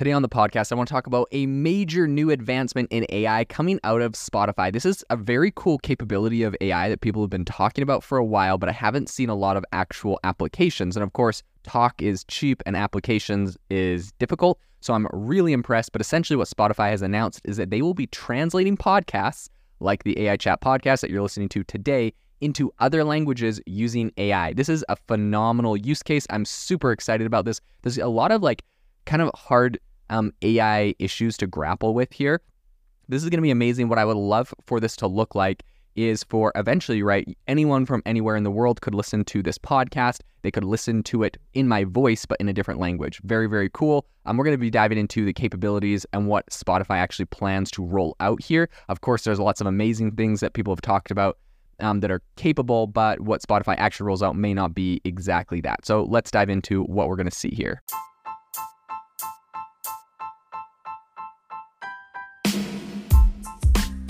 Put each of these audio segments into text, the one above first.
Today on the podcast, I want to talk about a major new advancement in AI coming out of Spotify. This is a very cool capability of AI that people have been talking about for a while, but I haven't seen a lot of actual applications. And of course, talk is cheap and applications is difficult. So I'm really impressed. But essentially, what Spotify has announced is that they will be translating podcasts like the AI chat podcast that you're listening to today into other languages using AI. This is a phenomenal use case. I'm super excited about this. There's a lot of like kind of hard um, AI issues to grapple with here. This is going to be amazing. What I would love for this to look like is for eventually, right? Anyone from anywhere in the world could listen to this podcast. They could listen to it in my voice, but in a different language. Very, very cool. Um, we're going to be diving into the capabilities and what Spotify actually plans to roll out here. Of course, there's lots of amazing things that people have talked about um, that are capable, but what Spotify actually rolls out may not be exactly that. So let's dive into what we're going to see here.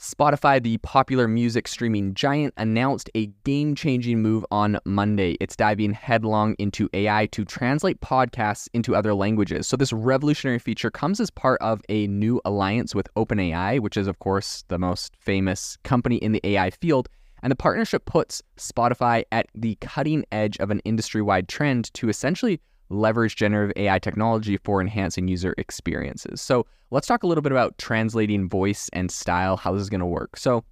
Spotify, the popular music streaming giant, announced a game changing move on Monday. It's diving headlong into AI to translate podcasts into other languages. So, this revolutionary feature comes as part of a new alliance with OpenAI, which is, of course, the most famous company in the AI field. And the partnership puts Spotify at the cutting edge of an industry wide trend to essentially leverage generative AI technology for enhancing user experiences. So let's talk a little bit about translating voice and style, how this is going to work. So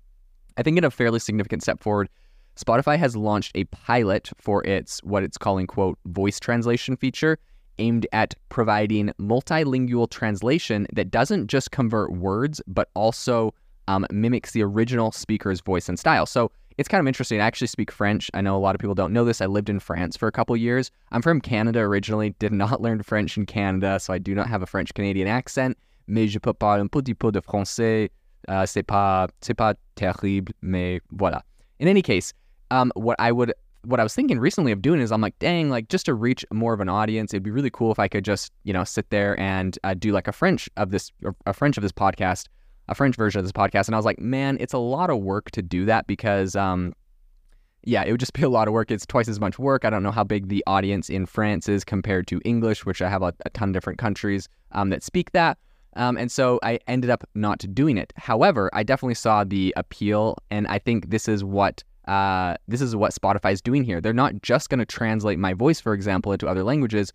I think in a fairly significant step forward, Spotify has launched a pilot for its what it's calling quote voice translation feature aimed at providing multilingual translation that doesn't just convert words but also um, mimics the original speaker's voice and style. So it's kind of interesting. I actually speak French. I know a lot of people don't know this. I lived in France for a couple years. I'm from Canada originally, did not learn French in Canada, so I do not have a French Canadian accent. Mais je peux parler un petit peu de français. Uh, c'est pas, c'est pas terrible, mais voilà. In any case, um, what I would what I was thinking recently of doing is I'm like, dang, like just to reach more of an audience, it'd be really cool if I could just, you know, sit there and uh, do like a French of this, a French of this podcast a French version of this podcast, and I was like, man, it's a lot of work to do that because, um, yeah, it would just be a lot of work. It's twice as much work. I don't know how big the audience in France is compared to English, which I have a, a ton of different countries um, that speak that. Um, and so I ended up not doing it. However, I definitely saw the appeal, and I think this is what uh, this is what Spotify is doing here. They're not just going to translate my voice, for example, into other languages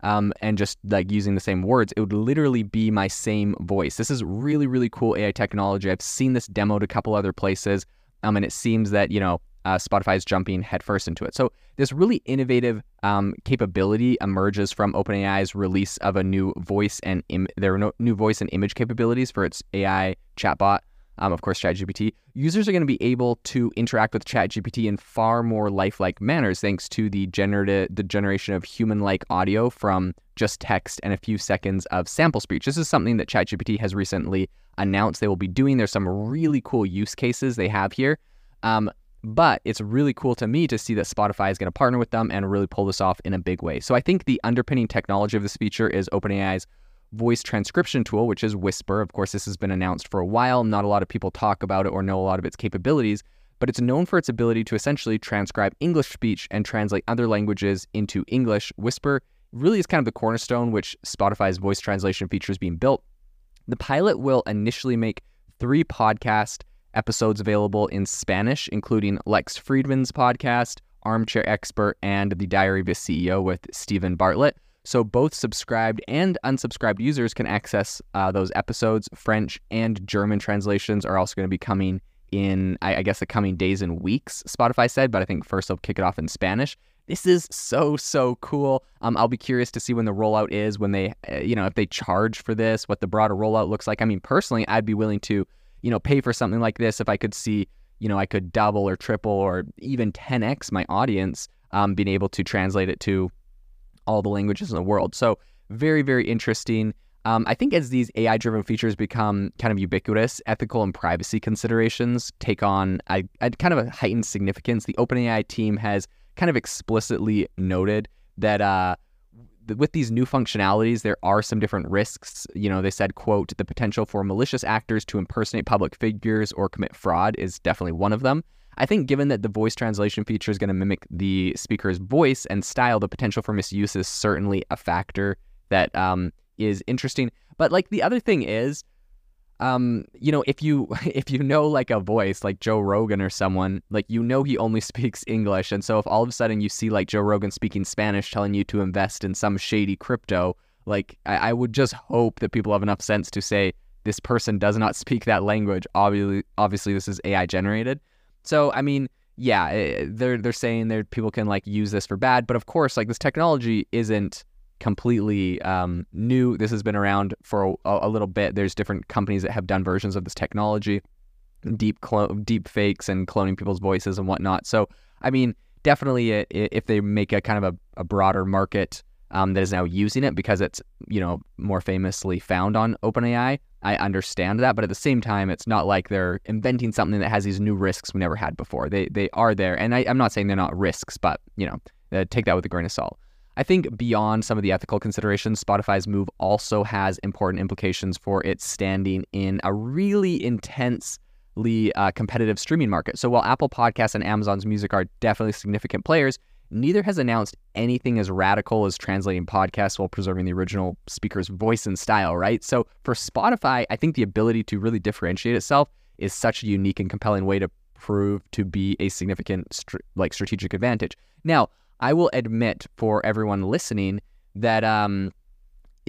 um, and just like using the same words, it would literally be my same voice. This is really, really cool AI technology. I've seen this demoed a couple other places, um, and it seems that, you know, uh, Spotify is jumping headfirst into it. So this really innovative um, capability emerges from OpenAI's release of a new voice and Im- there are no new voice and image capabilities for its AI chatbot um, of course, ChatGPT, users are going to be able to interact with ChatGPT in far more lifelike manners thanks to the generative the generation of human-like audio from just text and a few seconds of sample speech. This is something that ChatGPT has recently announced they will be doing. There's some really cool use cases they have here. Um, but it's really cool to me to see that Spotify is going to partner with them and really pull this off in a big way. So I think the underpinning technology of this feature is OpenAI's voice transcription tool, which is Whisper. Of course, this has been announced for a while. Not a lot of people talk about it or know a lot of its capabilities. but it's known for its ability to essentially transcribe English speech and translate other languages into English. Whisper really is kind of the cornerstone which Spotify's voice translation feature is being built. The pilot will initially make three podcast episodes available in Spanish, including Lex Fridman's podcast, Armchair Expert, and The Diary of a CEO with Steven Bartlett. So both subscribed and unsubscribed users can access uh, those episodes. French and German translations are also going to be coming in, I, I guess, the coming days and weeks, Spotify said, but I think first they'll kick it off in Spanish. This is so, so cool. Um, I'll be curious to see when the rollout is, when they, uh, you know, if they charge for this, what the broader rollout looks like. I mean, personally, I'd be willing to, you know, pay for something like this if I could see, you know, I could double or triple or even 10x my audience um, being able to translate it to all the languages in the world. So, very, very interesting. Um, I think as these AI driven features become kind of ubiquitous, ethical and privacy considerations take on a, a kind of a heightened significance. The OpenAI team has kind of explicitly noted that uh, with these new functionalities, there are some different risks. You know, they said, quote, the potential for malicious actors to impersonate public figures or commit fraud is definitely one of them. I think given that the voice translation feature is going to mimic the speaker's voice and style, the potential for misuse is certainly a factor that um, is interesting. But like the other thing is, um, you know, if you if you know like a voice like Joe Rogan or someone, like you know he only speaks English, and so if all of a sudden you see like Joe Rogan speaking Spanish, telling you to invest in some shady crypto, like I, I would just hope that people have enough sense to say this person does not speak that language. Obviously, obviously this is AI generated. So I mean, yeah, eh, they're they're saying that people can like use this for bad, but of course, like this technology isn't completely um, new. This has been around for a, a, little bit. There's different companies that have done versions of this technology, deep clo- deep fakes and cloning people's voices and whatnot. So, I mean, definitely, it, it, if they make a kind of a, a broader market um, that is now using it because it's you know more famously found on OpenAI, I understand that. But at the same time, it's not like they're inventing something that has these new risks we never had before. They they are there, and I, am not saying they're not risks, but you know, uh, take that with a grain of salt. I think beyond some of the ethical considerations, Spotify's move also has important implications for its standing in a really intensely uh, competitive streaming market. So while Apple Podcasts and Amazon's music are definitely significant players, neither has announced anything as radical as translating podcasts while preserving the original speaker's voice and style, right? So for Spotify, I think the ability to really differentiate itself is such a unique and compelling way to prove to be a significant st- like strategic advantage. Now, I will admit for everyone listening that um,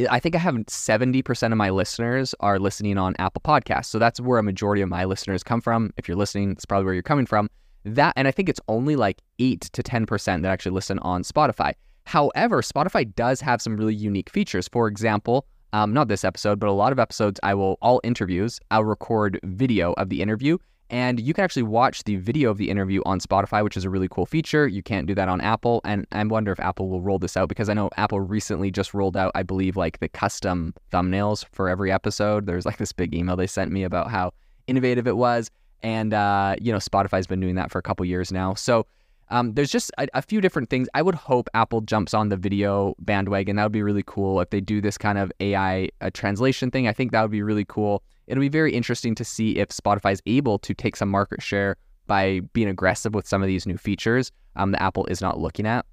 I think I have 70% of my listeners are listening on Apple Podcasts. So that's where a majority of my listeners come from. If you're listening, it's probably where you're coming from. That and I think it's only like 8 to 10% that actually listen on Spotify. However, Spotify does have some really unique features. For example, um, not this episode, but a lot of episodes, I will all interviews, I'll record video of the interview and you can actually watch the video of the interview on Spotify, which is a really cool feature. You can't do that on Apple. And I wonder if Apple will roll this out because I know Apple recently just rolled out, I believe, like the custom thumbnails for every episode. There's like this big email they sent me about how innovative it was. And, uh, you know, Spotify's been doing that for a couple years now. So um, there's just a, a, few different things. I would hope Apple jumps on the video bandwagon. That would be really cool if they do this kind of AI uh, translation thing. I think that would be really cool it'll be very interesting to see if Spotify is able to take some market share by being aggressive with some of these new features um, that Apple is not looking at.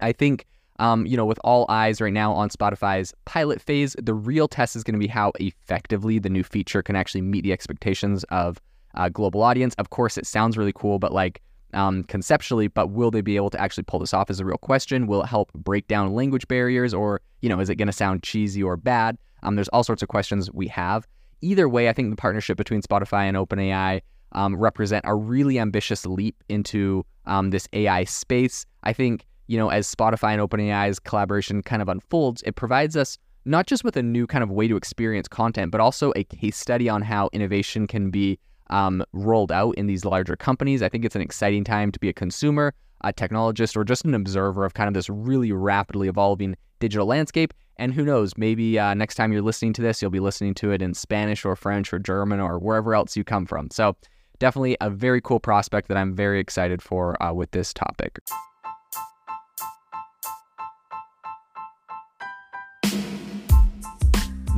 I think, um, you know, with all eyes right now on Spotify's pilot phase, the real test is going to be how effectively the new feature can actually meet the expectations of a global audience. Of course, it sounds really cool, but like um, conceptually, but will they be able to actually pull this off is a real question. Will it help break down language barriers, or you know, is it going to sound cheesy or bad? Um, there's all sorts of questions we have either way, I think the partnership between Spotify and OpenAI um, represent a really ambitious leap into um, this AI space. I think, you know, as Spotify and OpenAI's collaboration kind of unfolds, it provides us not just with a new kind of way to experience content, but also a case study on how innovation can be um, rolled out in these larger companies. I think it's an exciting time to be a consumer, a technologist, or just an observer of kind of this really rapidly evolving digital landscape. And who knows, maybe uh, next time you're listening to this, you'll be listening to it in Spanish or French or German or wherever else you come from. So, definitely a very cool prospect that I'm very excited for uh, with this topic.